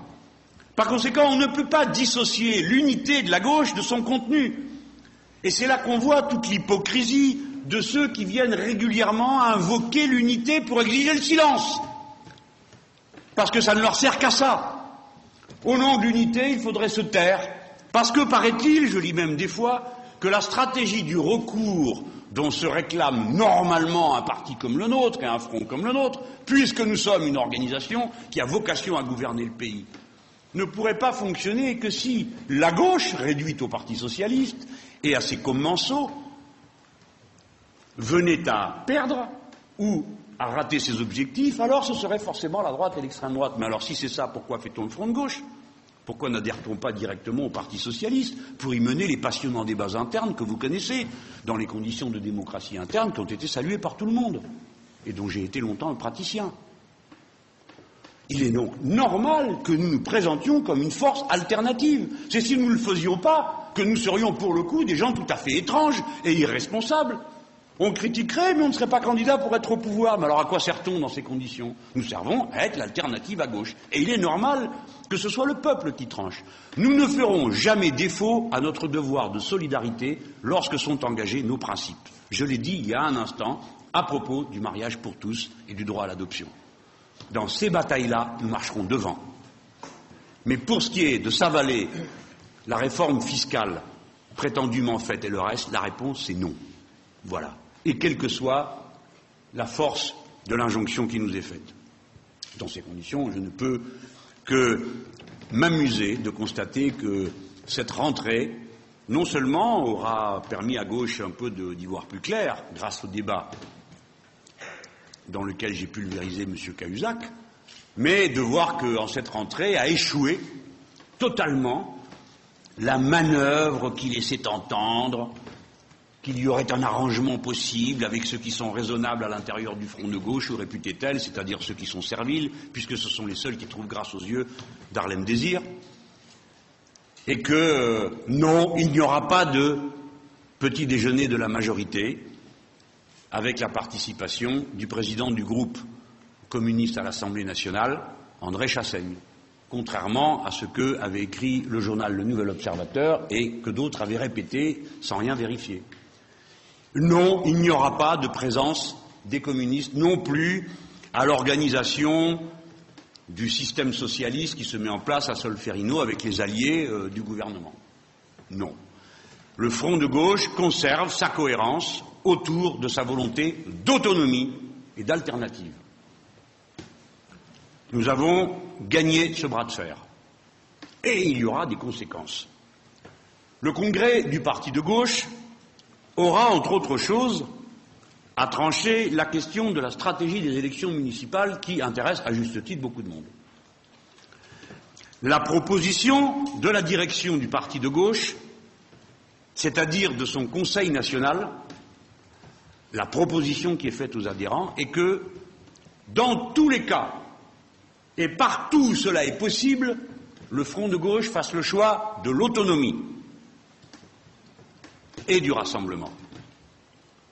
Par conséquent, on ne peut pas dissocier l'unité de la gauche de son contenu. Et c'est là qu'on voit toute l'hypocrisie de ceux qui viennent régulièrement invoquer l'unité pour exiger le silence. Parce que ça ne leur sert qu'à ça. Au nom de l'unité, il faudrait se taire, parce que, paraît-il, je lis même des fois, que la stratégie du recours dont se réclame normalement un parti comme le nôtre et un front comme le nôtre, puisque nous sommes une organisation qui a vocation à gouverner le pays, ne pourrait pas fonctionner que si la gauche, réduite au Parti socialiste et à ses commensaux, venait à perdre ou à rater ses objectifs, alors ce serait forcément la droite et l'extrême droite. Mais alors si c'est ça, pourquoi fait-on le front de gauche? Pourquoi n'adhère-t-on pas directement au Parti socialiste pour y mener les passionnants débats internes que vous connaissez, dans les conditions de démocratie interne qui ont été saluées par tout le monde et dont j'ai été longtemps le praticien? Il est donc normal que nous nous présentions comme une force alternative. C'est si nous ne le faisions pas que nous serions pour le coup des gens tout à fait étranges et irresponsables. On critiquerait, mais on ne serait pas candidat pour être au pouvoir. Mais alors à quoi sert-on dans ces conditions? Nous servons à être l'alternative à gauche. Et il est normal que ce soit le peuple qui tranche. Nous ne ferons jamais défaut à notre devoir de solidarité lorsque sont engagés nos principes. Je l'ai dit il y a un instant à propos du mariage pour tous et du droit à l'adoption. Dans ces batailles-là, nous marcherons devant. Mais pour ce qui est de s'avaler la réforme fiscale prétendument faite et le reste, la réponse c'est non. Voilà. Et quelle que soit la force de l'injonction qui nous est faite. Dans ces conditions, je ne peux que m'amuser de constater que cette rentrée, non seulement aura permis à gauche un peu d'y voir plus clair grâce au débat dans lequel j'ai pulvérisé M. Cahuzac, mais de voir qu'en cette rentrée a échoué totalement la manœuvre qui laissait entendre qu'il y aurait un arrangement possible avec ceux qui sont raisonnables à l'intérieur du front de gauche ou réputés tels, c'est-à-dire ceux qui sont serviles, puisque ce sont les seuls qui trouvent grâce aux yeux d'Arlène Désir, et que euh, non, il n'y aura pas de petit déjeuner de la majorité, avec la participation du président du groupe communiste à l'Assemblée nationale, André Chassaigne, contrairement à ce que avait écrit le journal Le Nouvel Observateur et que d'autres avaient répété sans rien vérifier. Non, il n'y aura pas de présence des communistes non plus à l'organisation du système socialiste qui se met en place à Solferino avec les alliés euh, du gouvernement. Non. Le front de gauche conserve sa cohérence autour de sa volonté d'autonomie et d'alternative. Nous avons gagné ce bras de fer. Et il y aura des conséquences. Le congrès du parti de gauche aura, entre autres choses, à trancher la question de la stratégie des élections municipales qui intéresse à juste titre beaucoup de monde. La proposition de la direction du parti de gauche, c'est-à-dire de son Conseil national, la proposition qui est faite aux adhérents est que, dans tous les cas, et partout où cela est possible, le Front de gauche fasse le choix de l'autonomie et du rassemblement.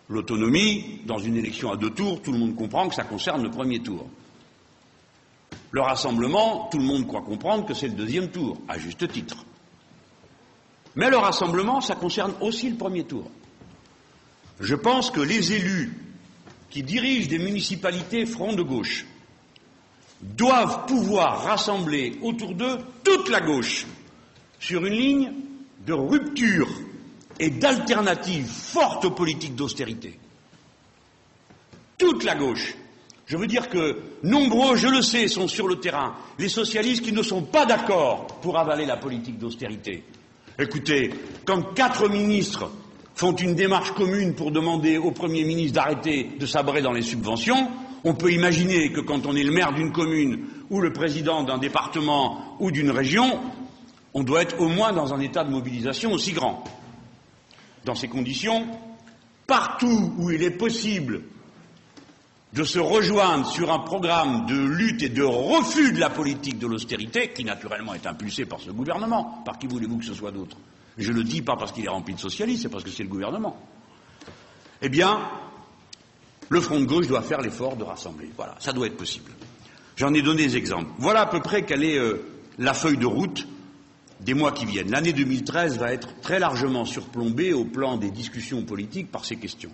L'autonomie, dans une élection à deux tours, tout le monde comprend que ça concerne le premier tour. Le rassemblement, tout le monde croit comprendre que c'est le deuxième tour, à juste titre. Mais le rassemblement, ça concerne aussi le premier tour. Je pense que les élus qui dirigent des municipalités front de gauche doivent pouvoir rassembler autour d'eux toute la gauche sur une ligne de rupture et d'alternative forte aux politiques d'austérité. Toute la gauche. Je veux dire que nombreux, je le sais, sont sur le terrain, les socialistes qui ne sont pas d'accord pour avaler la politique d'austérité. Écoutez, quand quatre ministres font une démarche commune pour demander au Premier ministre d'arrêter de sabrer dans les subventions, on peut imaginer que quand on est le maire d'une commune ou le président d'un département ou d'une région, on doit être au moins dans un état de mobilisation aussi grand. Dans ces conditions, partout où il est possible de se rejoindre sur un programme de lutte et de refus de la politique de l'austérité, qui naturellement est impulsé par ce gouvernement, par qui voulez-vous que ce soit d'autre? Je le dis pas parce qu'il est rempli de socialistes, c'est parce que c'est le gouvernement. Eh bien, le front de gauche doit faire l'effort de rassembler. Voilà, ça doit être possible. J'en ai donné des exemples. Voilà à peu près quelle est euh, la feuille de route des mois qui viennent. L'année 2013 va être très largement surplombée au plan des discussions politiques par ces questions.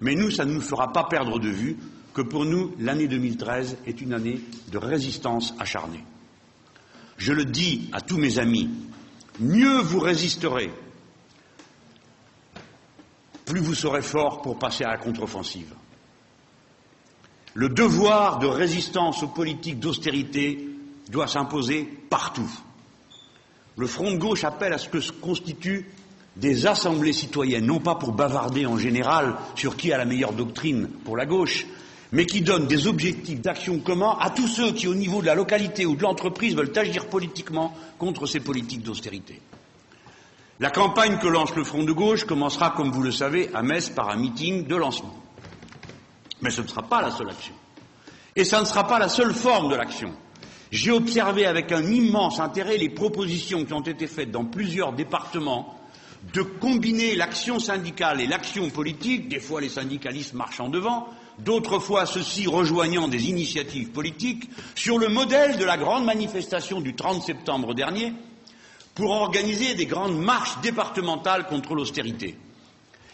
Mais nous, ça ne nous fera pas perdre de vue que pour nous, l'année 2013 est une année de résistance acharnée. Je le dis à tous mes amis mieux vous résisterez plus vous serez fort pour passer à la contre-offensive. Le devoir de résistance aux politiques d'austérité doit s'imposer partout. Le Front de gauche appelle à ce que se constituent des assemblées citoyennes, non pas pour bavarder en général sur qui a la meilleure doctrine pour la gauche, mais qui donnent des objectifs d'action communs à tous ceux qui, au niveau de la localité ou de l'entreprise, veulent agir politiquement contre ces politiques d'austérité. La campagne que lance le Front de gauche commencera, comme vous le savez, à Metz par un meeting de lancement. Mais ce ne sera pas la seule action. Et ça ne sera pas la seule forme de l'action. J'ai observé avec un immense intérêt les propositions qui ont été faites dans plusieurs départements de combiner l'action syndicale et l'action politique, des fois les syndicalistes marchant devant, d'autres fois ceux-ci rejoignant des initiatives politiques, sur le modèle de la grande manifestation du 30 septembre dernier, pour organiser des grandes marches départementales contre l'austérité.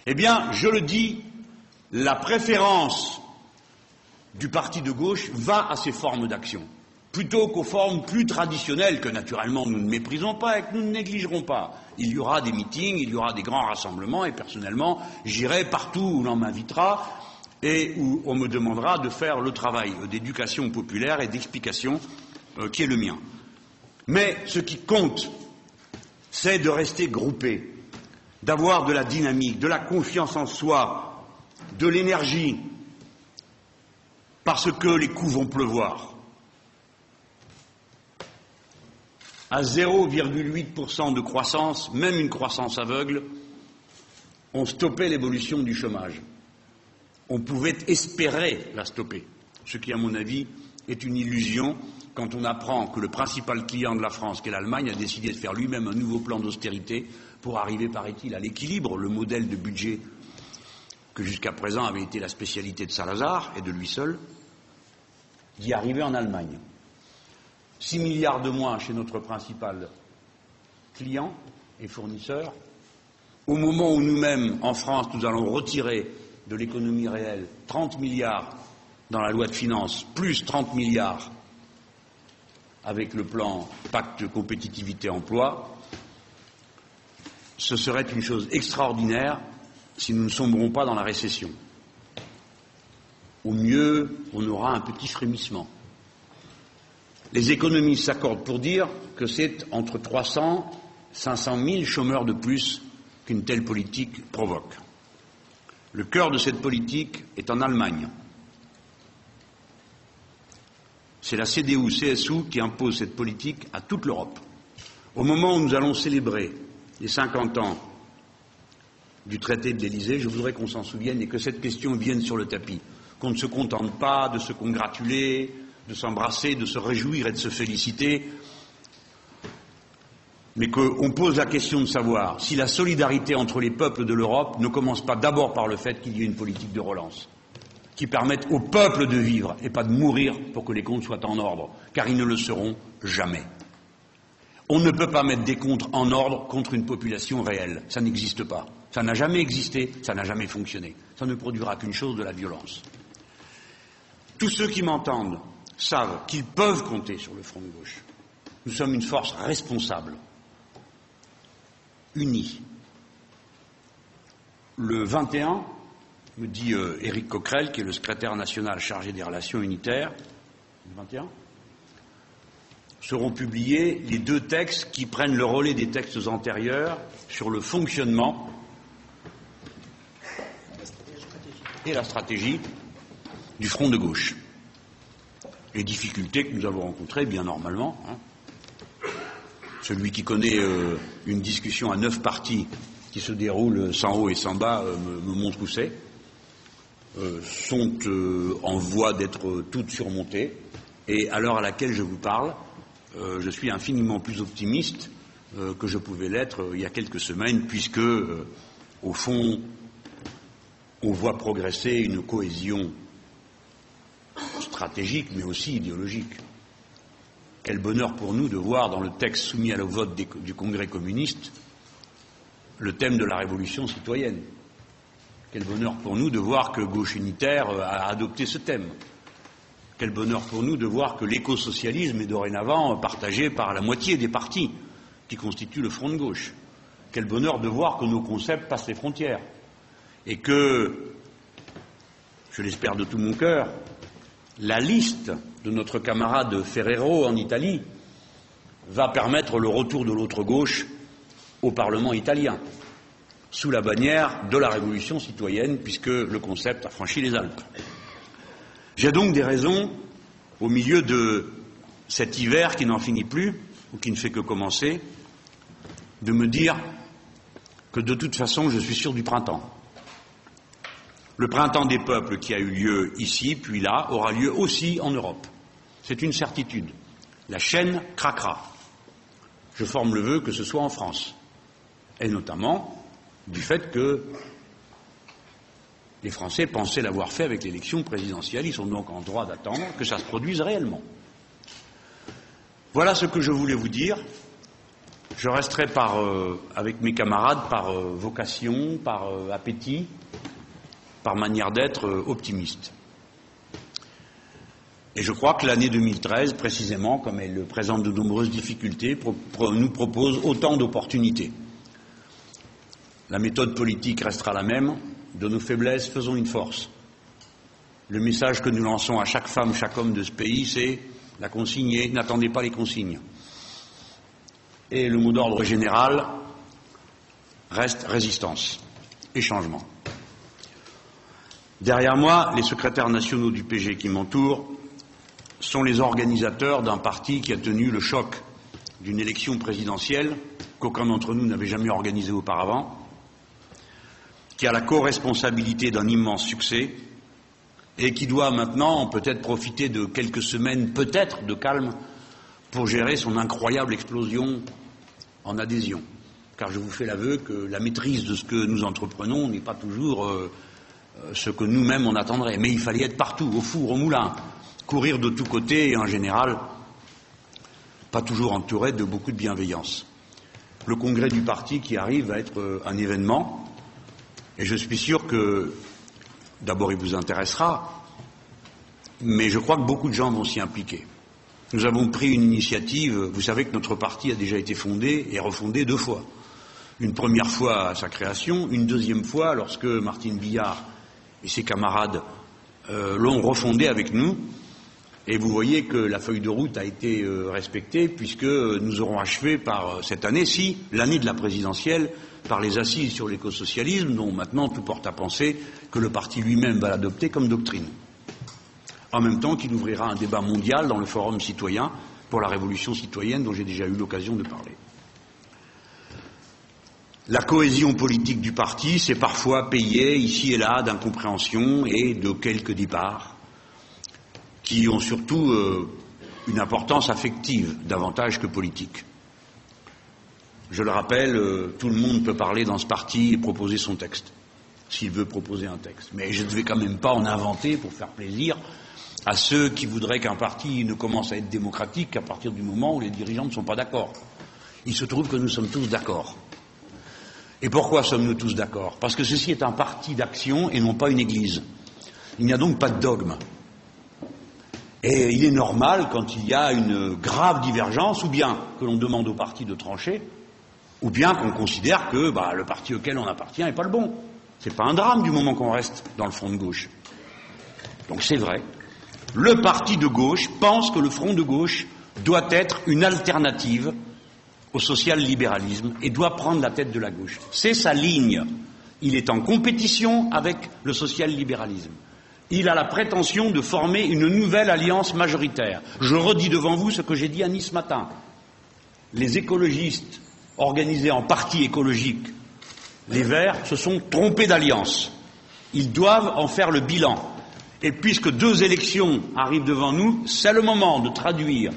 Eh bien, je le dis, la préférence du parti de gauche va à ces formes d'action plutôt qu'aux formes plus traditionnelles que naturellement nous ne méprisons pas et que nous ne négligerons pas. Il y aura des meetings, il y aura des grands rassemblements et personnellement j'irai partout où l'on m'invitera et où on me demandera de faire le travail d'éducation populaire et d'explication euh, qui est le mien. Mais ce qui compte, c'est de rester groupé, d'avoir de la dynamique, de la confiance en soi, de l'énergie, parce que les coups vont pleuvoir. À 0,8% de croissance, même une croissance aveugle, on stoppait l'évolution du chômage. On pouvait espérer la stopper, ce qui, à mon avis, est une illusion quand on apprend que le principal client de la France, qui est l'Allemagne, a décidé de faire lui-même un nouveau plan d'austérité pour arriver, paraît-il, à l'équilibre, le modèle de budget que jusqu'à présent avait été la spécialité de Salazar et de lui seul, d'y arriver en Allemagne. 6 milliards de moins chez notre principal client et fournisseur, au moment où nous-mêmes, en France, nous allons retirer de l'économie réelle 30 milliards dans la loi de finances, plus 30 milliards avec le plan pacte compétitivité emploi, ce serait une chose extraordinaire si nous ne sombrons pas dans la récession. Au mieux, on aura un petit frémissement. Les économistes s'accordent pour dire que c'est entre 300 et 500 000 chômeurs de plus qu'une telle politique provoque. Le cœur de cette politique est en Allemagne. C'est la CDU-CSU qui impose cette politique à toute l'Europe. Au moment où nous allons célébrer les 50 ans du traité de l'Élysée, je voudrais qu'on s'en souvienne et que cette question vienne sur le tapis, qu'on ne se contente pas de se congratuler, de s'embrasser, de se réjouir et de se féliciter, mais qu'on pose la question de savoir si la solidarité entre les peuples de l'Europe ne commence pas d'abord par le fait qu'il y ait une politique de relance qui permette aux peuples de vivre et pas de mourir pour que les comptes soient en ordre, car ils ne le seront jamais. On ne peut pas mettre des comptes en ordre contre une population réelle. Ça n'existe pas. Ça n'a jamais existé, ça n'a jamais fonctionné. Ça ne produira qu'une chose, de la violence. Tous ceux qui m'entendent savent qu'ils peuvent compter sur le front de gauche. Nous sommes une force responsable, unie. Le 21, me dit euh, Éric Coquerel, qui est le secrétaire national chargé des relations unitaires, le 21, seront publiés les deux textes qui prennent le relais des textes antérieurs sur le fonctionnement et la stratégie du front de gauche les difficultés que nous avons rencontrées, bien normalement. Hein. Celui qui connaît euh, une discussion à neuf parties qui se déroule sans haut et sans bas euh, me, montre où c'est, euh, sont en voie d'être toutes surmontées. Et à l'heure à laquelle je vous parle, je suis infiniment plus optimiste que je pouvais l'être il y a quelques semaines, puisque, au fond, on voit progresser une cohésion stratégique, mais aussi idéologique. Quel bonheur pour nous de voir dans le texte soumis à le vote du Congrès communiste le thème de la révolution citoyenne. Quel bonheur pour nous de voir que Gauche Unitaire a adopté ce thème. Quel bonheur pour nous de voir que l'écosocialisme est dorénavant partagé par la moitié des partis qui constituent le front de gauche. Quel bonheur de voir que nos concepts passent les frontières et que, je l'espère de tout mon cœur, la liste de notre camarade Ferrero en Italie va permettre le retour de l'autre gauche au Parlement italien, sous la bannière de la révolution citoyenne, puisque le concept a franchi les Alpes. J'ai donc des raisons, au milieu de cet hiver qui n'en finit plus, ou qui ne fait que commencer, de me dire que de toute façon je suis sûr du printemps. Le printemps des peuples qui a eu lieu ici, puis là, aura lieu aussi en Europe. C'est une certitude. La chaîne craquera. Je forme le vœu que ce soit en France. Et notamment du fait que les Français pensaient l'avoir fait avec l'élection présidentielle. Ils sont donc en droit d'attendre que ça se produise réellement. Voilà ce que je voulais vous dire. Je resterai euh, avec mes camarades par euh, vocation, par euh, appétit, par manière d'être optimiste. Et je crois que l'année 2013, précisément, comme elle présente de nombreuses difficultés, nous propose autant d'opportunités. La méthode politique restera la même. De nos faiblesses, faisons une force. Le message que nous lançons à chaque femme, chaque homme de ce pays, c'est la consigne est n'attendez pas les consignes. Et le mot d'ordre général reste résistance et changement. Derrière moi, les secrétaires nationaux du PG qui m'entourent sont les organisateurs d'un parti qui a tenu le choc d'une élection présidentielle qu'aucun d'entre nous n'avait jamais organisée auparavant, qui a la co-responsabilité d'un immense succès et qui doit maintenant peut-être profiter de quelques semaines, peut-être, de calme pour gérer son incroyable explosion en adhésion. Car je vous fais l'aveu que la maîtrise de ce que nous entreprenons n'est pas toujours euh, ce que nous-mêmes on attendrait. Mais il fallait être partout, au four, au moulin, courir de tous côtés et en général pas toujours entouré de beaucoup de bienveillance. Le congrès du parti qui arrive va être euh, un événement et je suis sûr que D'abord, il vous intéressera, mais je crois que beaucoup de gens vont s'y impliquer. Nous avons pris une initiative, vous savez que notre parti a déjà été fondé et refondé deux fois. Une première fois à sa création, une deuxième fois lorsque Martine Billard et ses camarades euh, l'ont refondé avec nous. Et vous voyez que la feuille de route a été euh, respectée puisque nous aurons achevé par euh, cette année, si l'année de la présidentielle, par les assises sur l'écosocialisme, dont maintenant tout porte à penser que le parti lui-même va l'adopter comme doctrine. En même temps qu'il ouvrira un débat mondial dans le Forum citoyen pour la révolution citoyenne dont j'ai déjà eu l'occasion de parler. La cohésion politique du parti s'est parfois payée ici et là d'incompréhension et de quelques départs qui ont surtout euh, une importance affective davantage que politique. Je le rappelle, euh, tout le monde peut parler dans ce parti et proposer son texte, s'il veut proposer un texte. Mais je ne vais quand même pas en inventer pour faire plaisir à ceux qui voudraient qu'un parti ne commence à être démocratique qu'à partir du moment où les dirigeants ne sont pas d'accord. Il se trouve que nous sommes tous d'accord. Et pourquoi sommes-nous tous d'accord? Parce que ceci est un parti d'action et non pas une église. Il n'y a donc pas de dogme. Et il est normal, quand il y a une grave divergence, ou bien que l'on demande au parti de trancher, ou bien qu'on considère que bah, le parti auquel on appartient n'est pas le bon. Ce n'est pas un drame du moment qu'on reste dans le front de gauche. Donc c'est vrai. Le parti de gauche pense que le front de gauche doit être une alternative social-libéralisme et doit prendre la tête de la gauche. C'est sa ligne. Il est en compétition avec le social-libéralisme. Il a la prétention de former une nouvelle alliance majoritaire. Je redis devant vous ce que j'ai dit à Nice ce matin. Les écologistes organisés en parti écologique, les Verts se sont trompés d'alliance. Ils doivent en faire le bilan. Et puisque deux élections arrivent devant nous, c'est le moment de traduire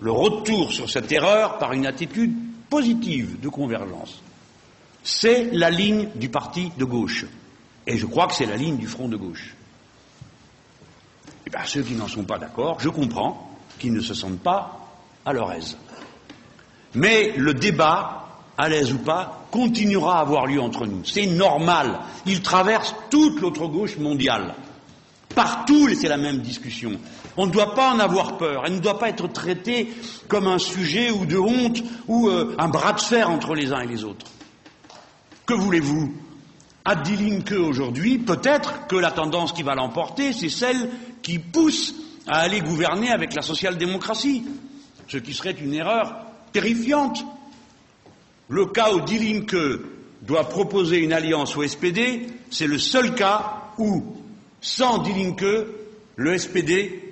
le retour sur cette erreur par une attitude positive de convergence. C'est la ligne du parti de gauche. Et je crois que c'est la ligne du front de gauche. Eh bien, ceux qui n'en sont pas d'accord, je comprends qu'ils ne se sentent pas à leur aise. Mais le débat, à l'aise ou pas, continuera à avoir lieu entre nous. C'est normal. Il traverse toute l'autre gauche mondiale. Partout, c'est la même discussion. On ne doit pas en avoir peur. Elle ne doit pas être traitée comme un sujet ou de honte ou euh, un bras de fer entre les uns et les autres. Que voulez-vous? À Linke aujourd'hui, peut-être que la tendance qui va l'emporter, c'est celle qui pousse à aller gouverner avec la social-démocratie, ce qui serait une erreur terrifiante. Le cas où Die doit proposer une alliance au SPD, c'est le seul cas où, sans Die le SPD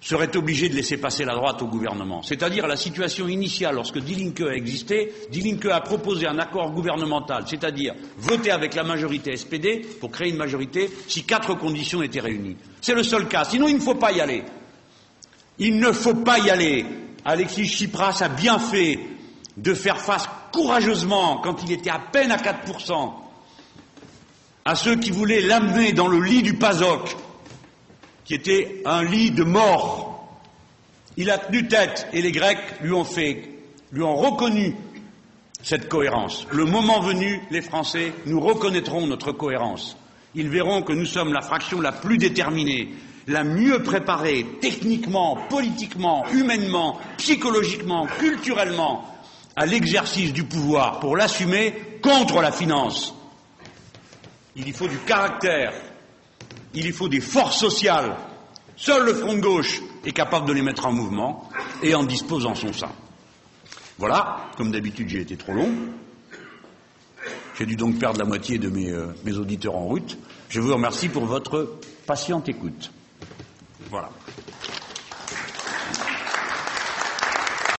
serait obligé de laisser passer la droite au gouvernement. C'est-à-dire la situation initiale, lorsque Die Linke a existé, Die Linke a proposé un accord gouvernemental, c'est-à-dire voter avec la majorité SPD pour créer une majorité si quatre conditions étaient réunies. C'est le seul cas. Sinon, il ne faut pas y aller. Il ne faut pas y aller. Alexis Tsipras a bien fait de faire face courageusement, quand il était à peine à 4%, à ceux qui voulaient l'amener dans le lit du PASOK, qui était un lit de mort. Il a tenu tête et les Grecs lui ont fait, lui ont reconnu cette cohérence. Le moment venu, les Français, nous reconnaîtront notre cohérence. Ils verront que nous sommes la fraction la plus déterminée, la mieux préparée, techniquement, politiquement, humainement, psychologiquement, culturellement, à l'exercice du pouvoir pour l'assumer contre la finance. Il y faut du caractère, il y faut des forces sociales. Seul le front de gauche est capable de les mettre en mouvement et en dispose en son sein. Voilà, comme d'habitude j'ai été trop long. J'ai dû donc perdre la moitié de mes, euh, mes auditeurs en route. Je vous remercie pour votre patiente écoute. Voilà.